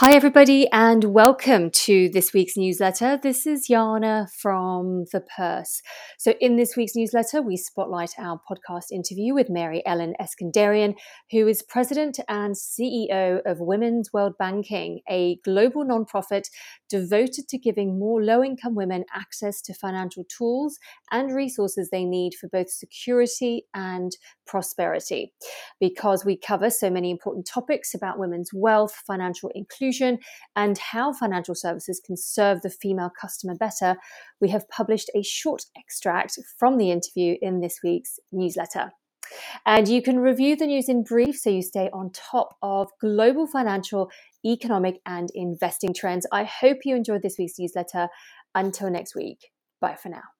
Hi, everybody, and welcome to this week's newsletter. This is Jana from The Purse. So, in this week's newsletter, we spotlight our podcast interview with Mary Ellen Iskenderian, who is president and CEO of Women's World Banking, a global nonprofit devoted to giving more low income women access to financial tools and resources they need for both security and prosperity. Because we cover so many important topics about women's wealth, financial inclusion, and how financial services can serve the female customer better, we have published a short extract from the interview in this week's newsletter. And you can review the news in brief so you stay on top of global financial, economic, and investing trends. I hope you enjoyed this week's newsletter. Until next week, bye for now.